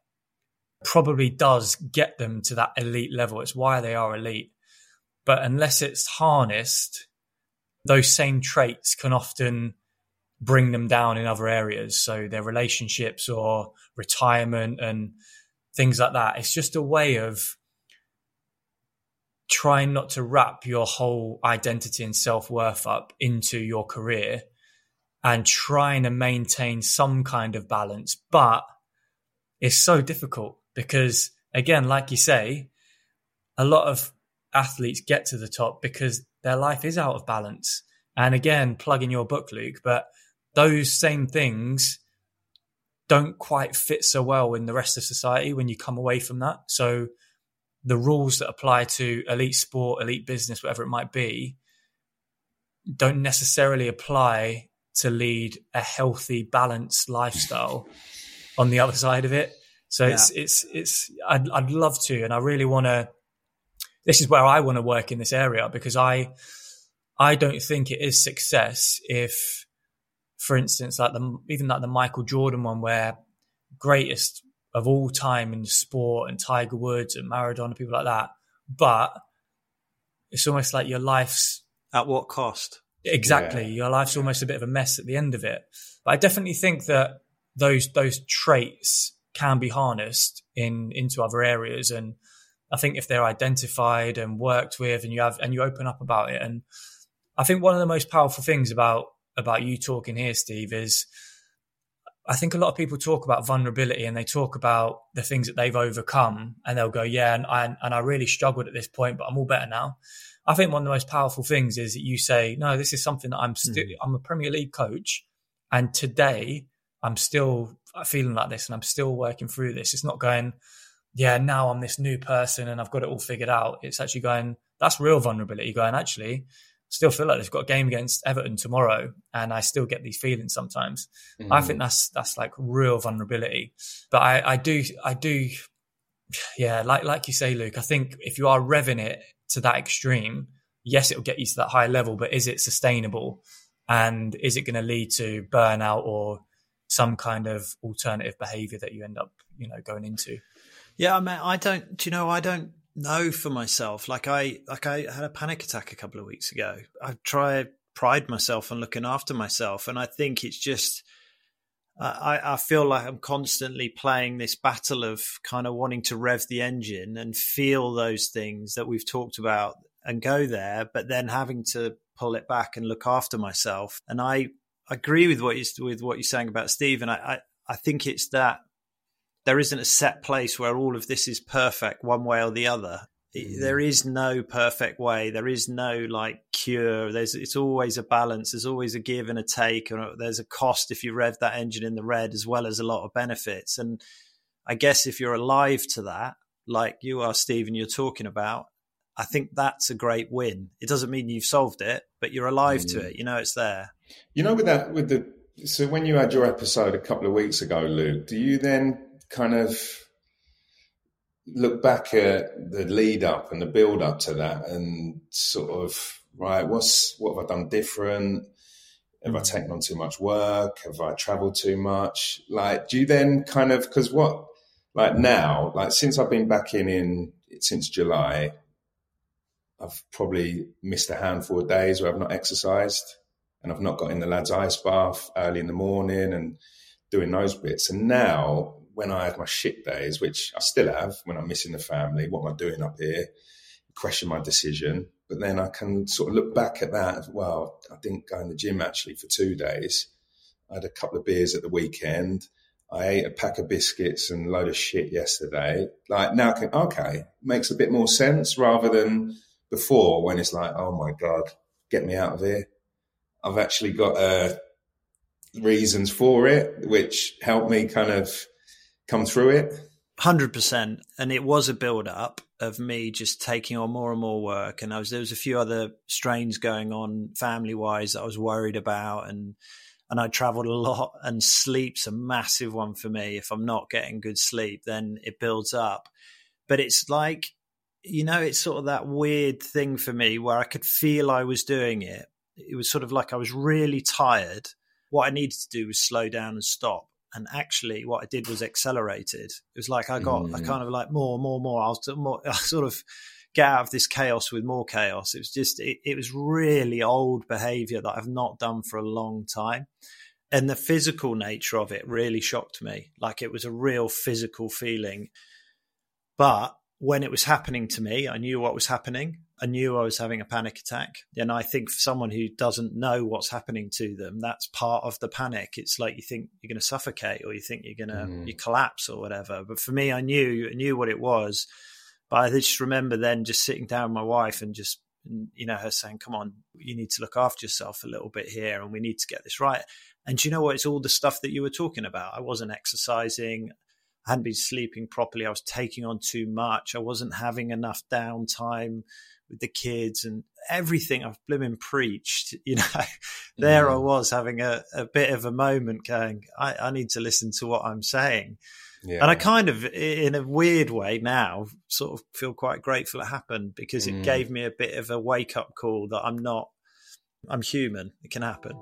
probably does get them to that elite level. It's why they are elite. But unless it's harnessed, those same traits can often bring them down in other areas. So their relationships or retirement and things like that. It's just a way of trying not to wrap your whole identity and self worth up into your career and trying to maintain some kind of balance. But it's so difficult because, again, like you say, a lot of athletes get to the top because their life is out of balance. And again, plug in your book, Luke, but those same things don't quite fit so well in the rest of society when you come away from that. So the rules that apply to elite sport, elite business, whatever it might be, don't necessarily apply to lead a healthy, balanced lifestyle on the other side of it. So yeah. it's it's it's I'd I'd love to, and I really want to. This is where I want to work in this area because I I don't think it is success if, for instance, like the even like the Michael Jordan one, where greatest of all time in sport and Tiger Woods and Maradona, people like that, but it's almost like your life's at what cost? Exactly, yeah. your life's almost a bit of a mess at the end of it. But I definitely think that those those traits can be harnessed in into other areas and I think if they're identified and worked with and you have and you open up about it and I think one of the most powerful things about about you talking here Steve is I think a lot of people talk about vulnerability and they talk about the things that they've overcome and they'll go yeah and I, and I really struggled at this point but I'm all better now. I think one of the most powerful things is that you say no this is something that I'm still mm. I'm a Premier League coach and today I'm still feeling like this and I'm still working through this. It's not going, yeah, now I'm this new person and I've got it all figured out. It's actually going, that's real vulnerability. Going, actually, still feel like they've got a game against Everton tomorrow, and I still get these feelings sometimes. Mm. I think that's that's like real vulnerability. But I, I do, I do, <sighs> yeah, like like you say, Luke. I think if you are revving it to that extreme, yes, it will get you to that high level, but is it sustainable? And is it going to lead to burnout or some kind of alternative behavior that you end up, you know, going into. Yeah, I mean, I don't. Do you know? I don't know for myself. Like I, like I had a panic attack a couple of weeks ago. I try pride myself on looking after myself, and I think it's just. I, I feel like I'm constantly playing this battle of kind of wanting to rev the engine and feel those things that we've talked about and go there, but then having to pull it back and look after myself. And I agree with what you with what you're saying about Steve, and I, I, I think it's that there isn't a set place where all of this is perfect one way or the other. Mm. There is no perfect way. There is no like cure. There's it's always a balance. There's always a give and a take, and there's a cost if you rev that engine in the red, as well as a lot of benefits. And I guess if you're alive to that, like you are, Steven, you're talking about, I think that's a great win. It doesn't mean you've solved it, but you're alive mm. to it. You know it's there. You know, with that, with the so when you had your episode a couple of weeks ago, Luke, do you then kind of look back at the lead up and the build up to that and sort of right, what's what have I done different? Have I mm. taken on too much work? Have I traveled too much? Like, do you then kind of because what like now, like since I've been back in in since July, I've probably missed a handful of days where I've not exercised and I've not got in the lads' ice bath early in the morning and doing those bits. And now, when I have my shit days, which I still have when I'm missing the family, what am I doing up here? Question my decision. But then I can sort of look back at that. Well, I didn't go in the gym actually for two days. I had a couple of beers at the weekend. I ate a pack of biscuits and a load of shit yesterday. Like now, okay, makes a bit more sense rather than before when it's like, oh my God, get me out of here. I've actually got uh, reasons for it, which help me kind of come through it. 100%. And it was a build up of me just taking on more and more work. And I was, there was a few other strains going on family wise that I was worried about. And, and I traveled a lot and sleep's a massive one for me. If I'm not getting good sleep, then it builds up. But it's like you know, it's sort of that weird thing for me where I could feel I was doing it. It was sort of like I was really tired. What I needed to do was slow down and stop. And actually, what I did was accelerated. It was like I got mm. I kind of like more, more, more. I was more, <laughs> I sort of get out of this chaos with more chaos. It was just, it, it was really old behavior that I've not done for a long time. And the physical nature of it really shocked me. Like it was a real physical feeling. But when it was happening to me, I knew what was happening. I knew I was having a panic attack. And I think for someone who doesn't know what's happening to them, that's part of the panic. It's like you think you're going to suffocate or you think you're going to mm. you collapse or whatever. But for me, I knew I knew what it was. But I just remember then just sitting down with my wife and just you know her saying, "Come on, you need to look after yourself a little bit here, and we need to get this right." And you know what? It's all the stuff that you were talking about. I wasn't exercising. I hadn't been sleeping properly. I was taking on too much. I wasn't having enough downtime with the kids and everything I've blooming preached. <laughs> You know, there mm. I was having a, a bit of a moment going, I, I need to listen to what I'm saying. Yeah. And I kind of, in a weird way now, sort of feel quite grateful it happened because it mm. gave me a bit of a wake up call that I'm not, I'm human. It can happen.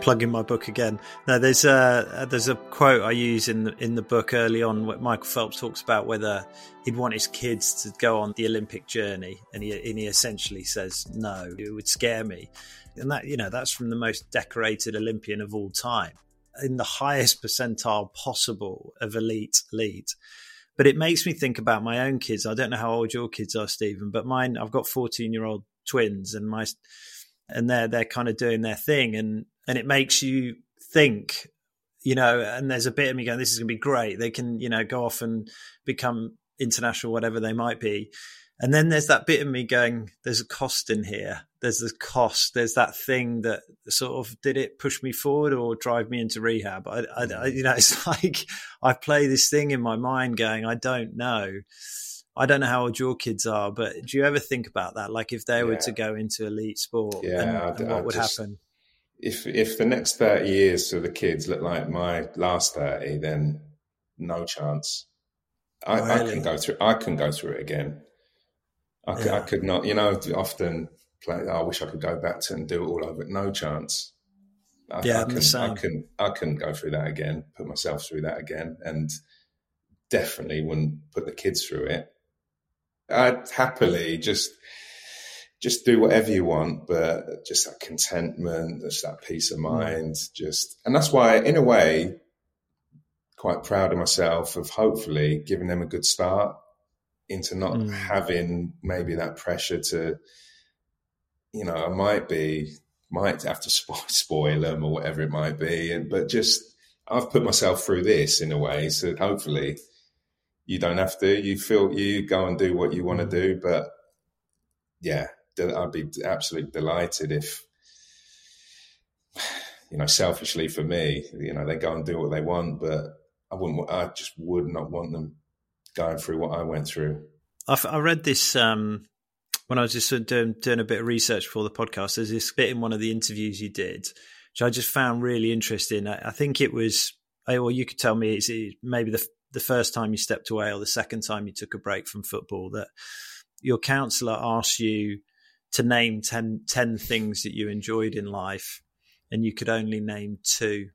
Plugging my book again. No, there's a there's a quote I use in the in the book early on where Michael Phelps talks about whether he'd want his kids to go on the Olympic journey, and he and he essentially says no, it would scare me, and that you know that's from the most decorated Olympian of all time, in the highest percentile possible of elite elite. But it makes me think about my own kids. I don't know how old your kids are, Steven, but mine. I've got fourteen year old twins, and my and they're they're kind of doing their thing, and and it makes you think you know and there's a bit of me going this is going to be great. They can you know go off and become international whatever they might be. And then there's that bit of me going there's a cost in here. There's the cost. There's that thing that sort of did it push me forward or drive me into rehab? I, I, I mm. you know <laughs> it's like i play this thing in my mind going i don't know. I don't know how old your kids are, but do you ever think about that? Like if they yeah. were to go into elite sport, yeah, and, and what would just, happen? If if the next thirty years to the kids look like my last thirty, then no chance. I, really? I can go through. I can go through it again. I, yeah. could, I could not. You know, often play. Oh, I wish I could go back to and do it all over. No chance. I, yeah, I can, I can. I can go through that again. Put myself through that again, and definitely wouldn't put the kids through it. I'd happily just just do whatever you want, but just that contentment, just that peace of mm. mind, just, and that's why, in a way, quite proud of myself of hopefully giving them a good start into not mm. having maybe that pressure to, you know, I might be, might have to <laughs> spoil, spoil them or whatever it might be, and but just I've put myself through this in a way, so hopefully you don't have to. You feel you go and do what you want to mm. do, but yeah, I'd be absolutely delighted if, you know, selfishly for me, you know, they go and do what they want, but I wouldn't. I just would not want them going through what I went through. I've, i read this um, when I was just doing, doing a bit of research for the podcast. There's this bit in one of the interviews you did, which I just found really interesting. I, I think it was, well, you could tell me it's maybe the the first time you stepped away or the second time you took a break from football that your counsellor asked you to name 10, 10 things that you enjoyed in life and you could only name two.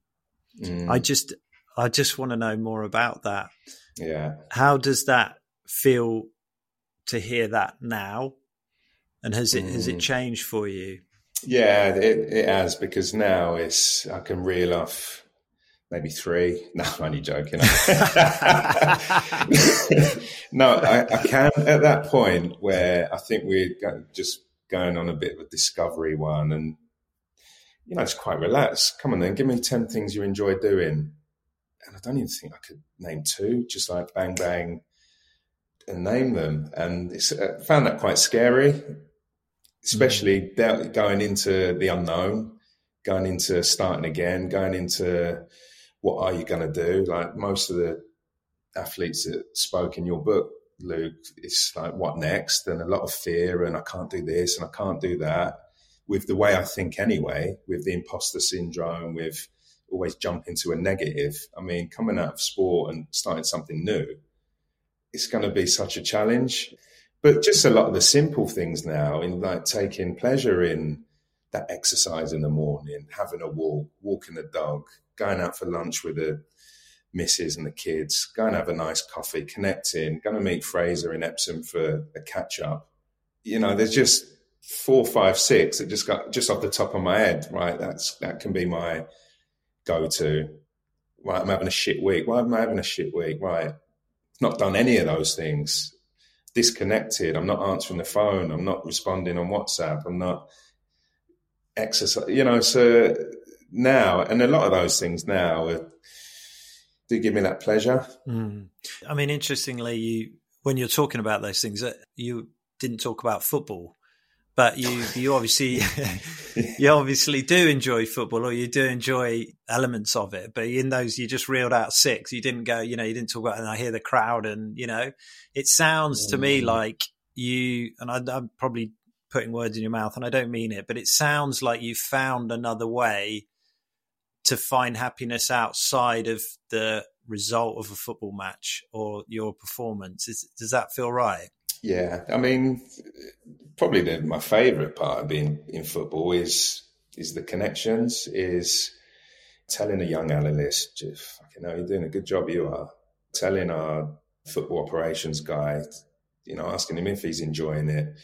Mm. I just I just want to know more about that. Yeah. How does that feel to hear that now? And has it mm. has it mm. changed for you? Yeah, it, it has because now it's I can reel off maybe three. <laughs> No, I'm only joking. <laughs> <laughs> no, I, I, can at that point where I think we're just going on a bit of a discovery one and you know it's quite relaxed. Come on then give me 10 things you enjoy doing. And i don't even think i could name two just like bang bang and name them. And it's I found that quite scary especially mm. going into the unknown going into starting again going into what are you going to do? Like most of the athletes that spoke in your book Luke, it's like, what next? And a lot of fear, and I can't do this and I can't do that. With the way I think anyway, with the imposter syndrome, with always jumping to a negative. I mean, coming out of sport and starting something new, it's going to be such a challenge. But just a lot of the simple things now, in like taking pleasure in that exercise in the morning, having a walk, walking the dog, going out for lunch with a missus and the kids, go and have a nice coffee, connecting, going to meet Fraser in Epsom for a catch up. You know, there's just four, five, six that just got just off the top of my head, right? That's that can be my go to. Right, I'm having a shit week. Why am I having a shit week? Right. Not done any of those things. Disconnected. I'm not answering the phone. I'm not responding on WhatsApp. I'm not exercise. You know, so now, and a lot of those things now are do give me that pleasure. Mm. I mean, interestingly, you when you're talking about those things, uh, you didn't talk about football, but you you obviously <laughs> you obviously do enjoy football, or you do enjoy elements of it. But in those, you just reeled out six. You didn't go, you know, you didn't talk about. And I hear the crowd, and you know, it sounds to me mm. like you and I, I'm probably putting words in your mouth, and I don't mean it, but it sounds like you found another way to find happiness outside of the result of a football match or your performance. Is, does that feel right? Yeah, I mean, probably the, my favourite part of being in football is is the connections. Is telling a young analyst, you know, you're doing a good job. You are telling our football operations guy, you know, asking him if he's enjoying it.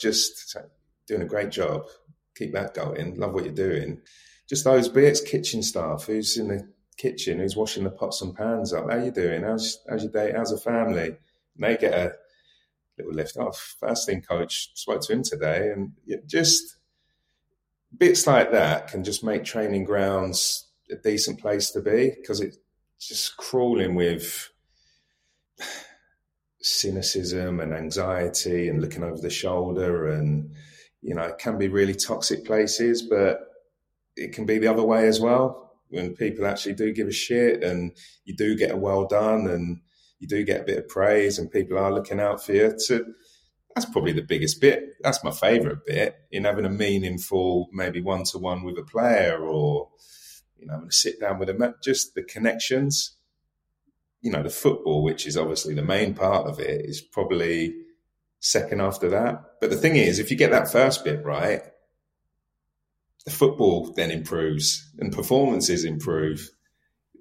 Just doing a great job. Keep that going. Love what you're doing. Just those bits, kitchen staff, who's in the kitchen, who's washing the pots and pans up. How you doing? How's how's your day? How's the family? And they get a little lift off. First thing, coach spoke to him today, and just bits like that can just make training grounds a decent place to be because it's just crawling with cynicism and anxiety and looking over the shoulder and you know it can be really toxic places but it can be the other way as well when people actually do give a shit and you do get a well done and you do get a bit of praise and people are looking out for you to that's probably the biggest bit that's my favorite bit in having a meaningful maybe one to one with a player or you know, going to sit down with them. Just the connections, you know, the football, which is obviously the main part of it, is probably second after that. But the thing is, if you get that first bit right, the football then improves and performances improve.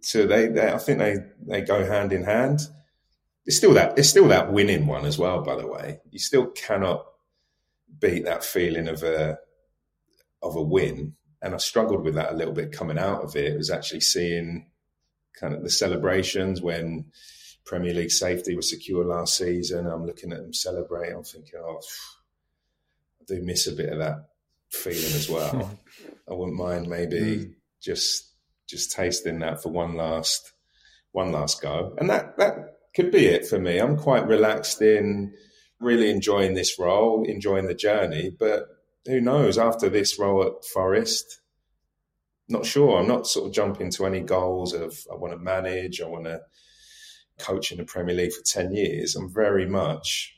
So they, they I think they, they go hand in hand. It's still that it's still that winning one as well. By the way, you still cannot beat that feeling of a of a win and I struggled with that a little bit coming out of it. It was actually seeing kind of the celebrations when Premier League safety was secure last season. I'm looking at them celebrate. I'm thinking, oh, I do miss a bit of that feeling as well. <laughs> I wouldn't mind maybe mm. just just tasting that for one last one last go, and that that could be it for me. I'm quite relaxed in really enjoying this role, enjoying the journey, but who knows after this role at Forest? Not sure. I'm not sort of jumping to any goals of I want to manage, I want to coach in the Premier League for 10 years. I'm very much,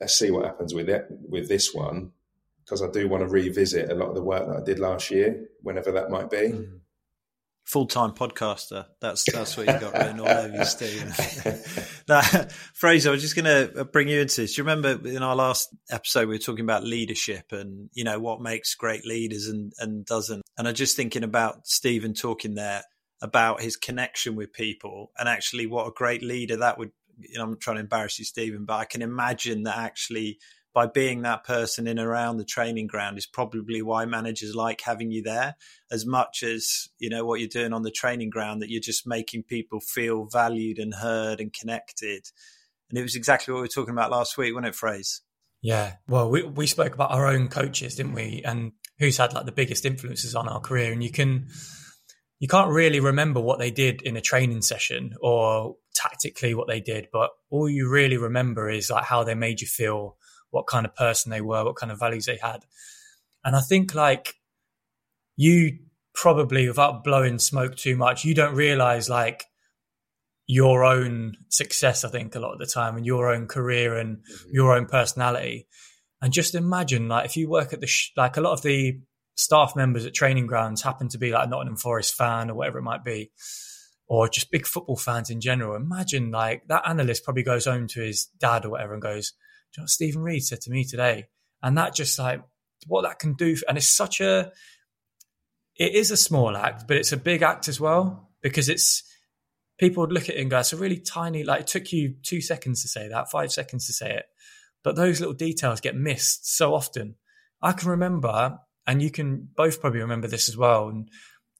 let's see what happens with it, with this one, because I do want to revisit a lot of the work that I did last year, whenever that might be. Mm full time podcaster. That's that's what you got written all over you, Steven. <laughs> that, Fraser, I was just going to uh, bring you into this. Do you remember in our last episode we were talking about leadership and you know what makes great leaders and and doesn't? And I'm just thinking about Steven talking there about his connection with people and actually what a great leader that would. You know, I'm trying to embarrass you, Steven, but I can imagine that actually by being that person in around the training ground is probably why managers like having you there. As much as you know what you're doing on the training ground that you're just making people feel valued and heard and connected. And it was exactly what we were talking about last week wasn't it Fraser yeah. Well we, we spoke about our own coaches didn't we? And who's had like the biggest influences on our career? And you can you can't really remember what they did in a training session or tactically what they did but all you really remember is like how they made you feel what kind of person they were, what kind of values they had. And I think like you probably without blowing smoke too much, you don't realize like your own success, I think, a lot of the time and your own career and mm-hmm. your own personality. And just imagine like if you work at the, sh- like a lot of the staff members at training grounds happen to be like a Nottingham Forest fan or whatever it might be, or just big football fans in general. Imagine like that analyst probably goes home to his dad or whatever and goes, you know Steven Reid said to me today? And that just like what that can do. And it's such a, it is a small act, but it's a big act as well because it's, people would look at it and go, it's a really tiny, like it took you two seconds to say that, five seconds to say it. But those little details get missed so often. I can remember, and you can both probably remember this as well. And,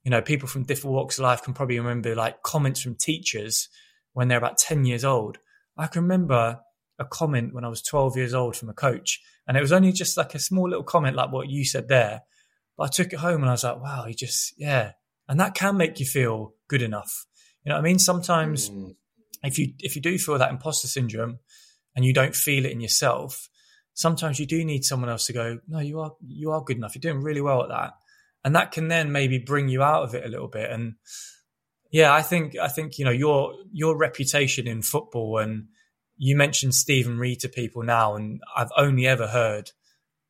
you know, people from different walks of life can probably remember like comments from teachers when they're about 10 years old. I can remember a comment when I was 12 years old from a coach. And it was only just like a small little comment like what you said there. But I took it home and I was like, wow, he just, yeah. And that can make you feel good enough. You know what I mean? Sometimes mm. if you if you do feel that imposter syndrome and you don't feel it in yourself, sometimes you do need someone else to go, no, you are you are good enough. You're doing really well at that. And that can then maybe bring you out of it a little bit. And yeah, I think I think, you know, your your reputation in football and you mentioned Steven Reid to people now, and I've only ever heard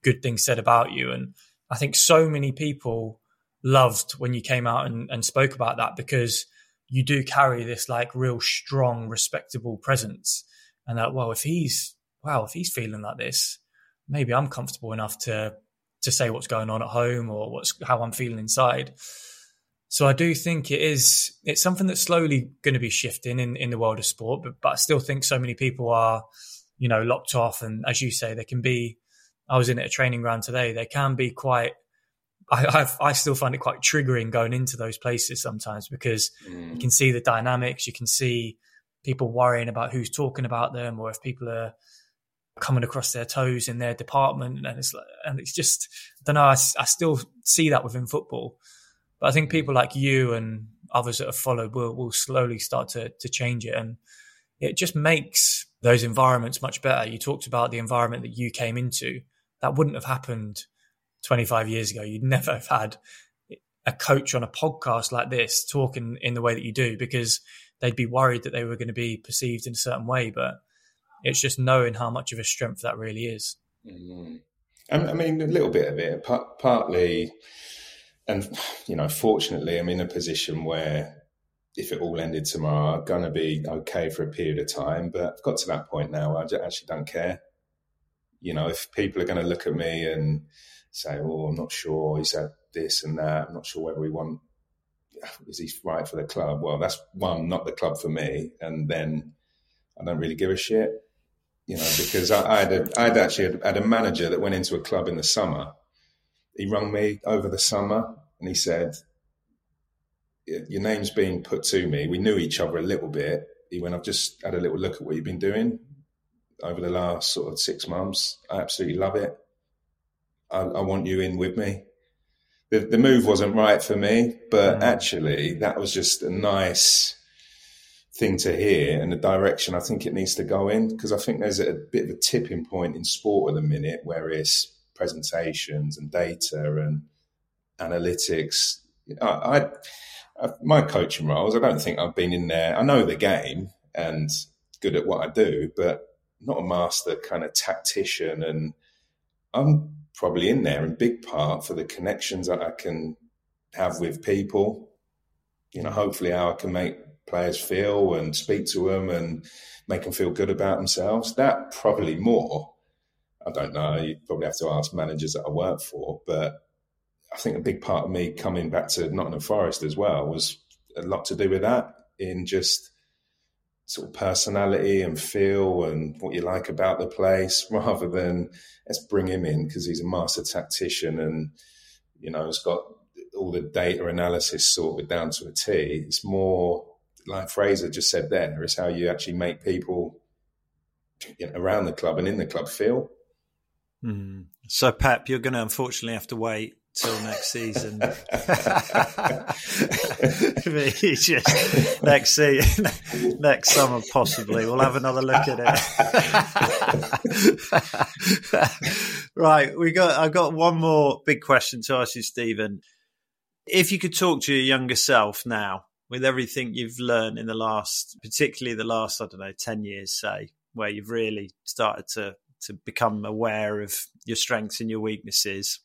good things said about you. And I think so many people loved when you came out and, and spoke about that because you do carry this like real strong, respectable presence. And that, well, if he's, wow, if he's feeling like this, maybe I'm comfortable enough to, to say what's going on at home or what's, how I'm feeling inside. So I do think it is, it's something that's slowly going to be shifting in, in the world of sport, but, but I still think so many people are, you know, locked off. And as you say, they can be, I was in at a training ground today. They can be quite I, I've, i still find it quite triggering going into those places sometimes because mm. you can see the dynamics, you can see people worrying about who's talking about them or if people are coming across their toes in their department, and it's and it's just I don't know. I, I still see that within football, but I think people like you and others that have followed will will slowly start to to change it, and it just makes those environments much better. You talked about the environment that you came into; that wouldn't have happened 25 years ago, you'd never have had a coach on a podcast like this talking in the way that you do because they'd be worried that they were going to be perceived in a certain way. But it's just knowing how much of a strength that really is. Mm-hmm. I mean, a little bit of it, partly, and you know, fortunately, I'm in a position where if it all ended tomorrow, I'm going to be okay for a period of time. But I've got to that point now I actually don't care. You know, if people are going to look at me and say, "Oh, I'm not sure. He said this and that. I'm not sure whether we want. Is he right for the club? Well, that's one, not the club for me. And then I don't really give a shit, you know, because I, I had a, I'd actually had a manager that went into a club in the summer. He rung me over the summer and he said, "Your name's being put to me. We knew each other a little bit." He went, "I've just had a little look at what you've been doing." over the last sort of six months. I absolutely love it. I, I want you in with me. The, the move wasn't right for me, but mm. actually that was just a nice thing to hear and the direction I think it needs to go in because I think there's a, a bit of a tipping point in sport at the minute where it's presentations and data and analytics. I, I, my coaching roles, I don't think I've been in there. I know the game and good at what I do, but not a master kind of tactician. And I'm probably in there in big part for the connections that I can have with people. You know, hopefully how I can make players feel and speak to them and make them feel good about themselves. That probably more. I don't know. You probably have to ask managers that I work for, but I think a big part of me coming back to Nottingham Forest as well was a lot to do with that in just sort of personality and feel and what you like about the place <laughs> rather than let's bring him in because he's a master tactician and you know has got all the data analysis sorted down to a T. It's more like Fraser just said there, it's how you actually make people around the club and in the club feel. Mm. So, Pep, you're going to unfortunately have to wait till next season. <laughs> <laughs> just, next season, <laughs> next summer, possibly. We'll have another look at it. right, we got. I got one more big question to ask you, Steven. If you could talk to your younger self now, with everything you've learned in the last, particularly the last, I don't know, ten years, say, where you've really started to to become aware of your strengths and your weaknesses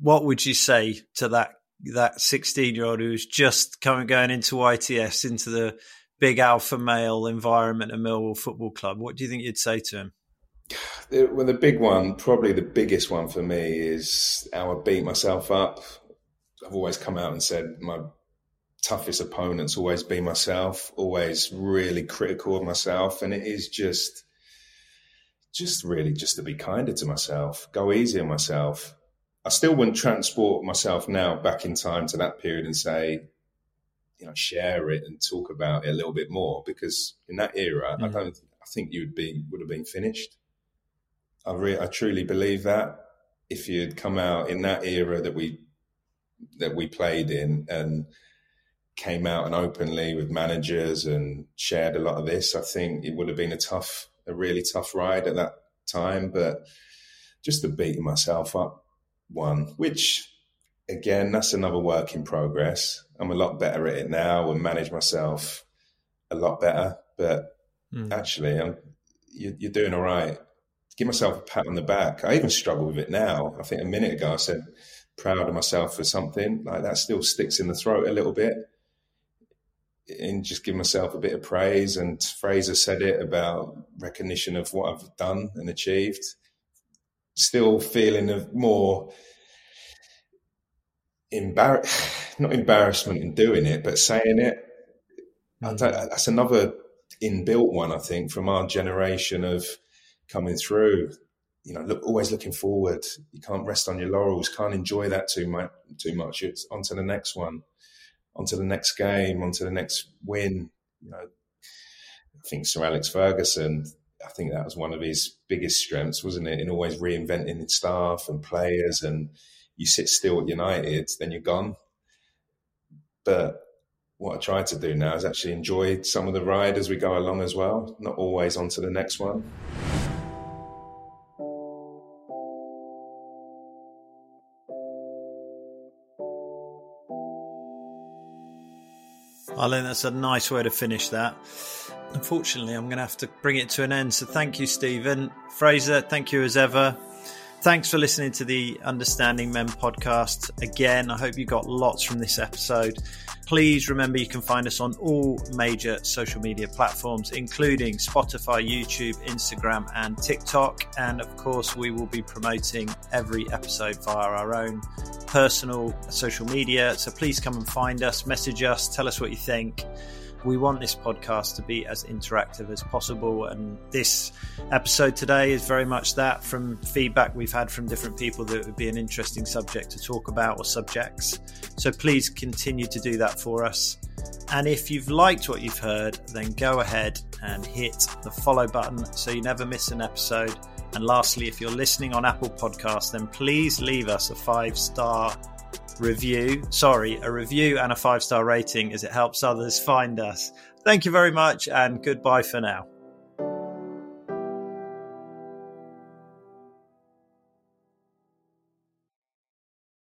what would you say to that that 16 year old who's just coming going into ITS into the big alpha male environment of Millwall Football Club? What do you think you'd say to him? Well, the big one, probably the biggest one for me, is how I beat myself up. I've always come out and said my toughest opponents always be myself, always really critical of myself, and it is just, just really just to be kinder to myself, go easy on myself, I still wouldn't transport myself now back in time to that period and say, you know, share it and talk about it a little bit more because in that era, mm. I don't, I think you would be would have been finished. I re- I truly believe that if you'd come out in that era that we that we played in and came out and openly with managers and shared a lot of this, I think it would have been a tough, a really tough ride at that time. But just the beating myself up one, which again, that's another work in progress. I'm a lot better at it now and manage myself a lot better. But mm. actually, I'm, you, are doing all right. give myself a pat on the back. I even struggle with it now. I think a minute ago I said proud of myself for something like that still sticks in the throat a little bit and just give myself a bit of praise and Fraser said it about recognition of what I've done and achieved still feeling of more embarrass not embarrassment in doing it but saying it mm. that's another inbuilt one I think from our generation of coming through you know, look, always looking forward. You can't rest on your laurels. Can't enjoy that too much. Too much. It's on to the next one, on to the next game, on to the next win. You know, I think Sir Alex Ferguson. I think that was one of his biggest strengths, wasn't it? In always reinventing his staff and players. And you sit still at United, then you're gone. But what I try to do now is actually enjoy some of the ride as we go along as well, not always on to the next one. I think that's a nice way to finish that. Unfortunately, I'm going to have to bring it to an end. So thank you, Steven. Fraser, thank you as ever. Thanks for listening to the Understanding Men podcast. Again, I hope you got lots from this episode. Please remember you can find us on all major social media platforms, including Spotify, YouTube, Instagram, and TikTok. And of course, we will be promoting every episode via our own personal social media. So please come and find us, message us, tell us what you think we want this podcast to be as interactive as possible. And this episode today is very much that from feedback we've had from different people that it would be an interesting subject to talk about or subjects. So please continue to do that for us. And if you've liked what you've heard, then go ahead and hit the follow button so you never miss an episode. And lastly, if you're listening on Apple Podcasts, then please leave us a five star review. Sorry, a review and a five star rating as it helps others find us. Thank you very much and goodbye for now.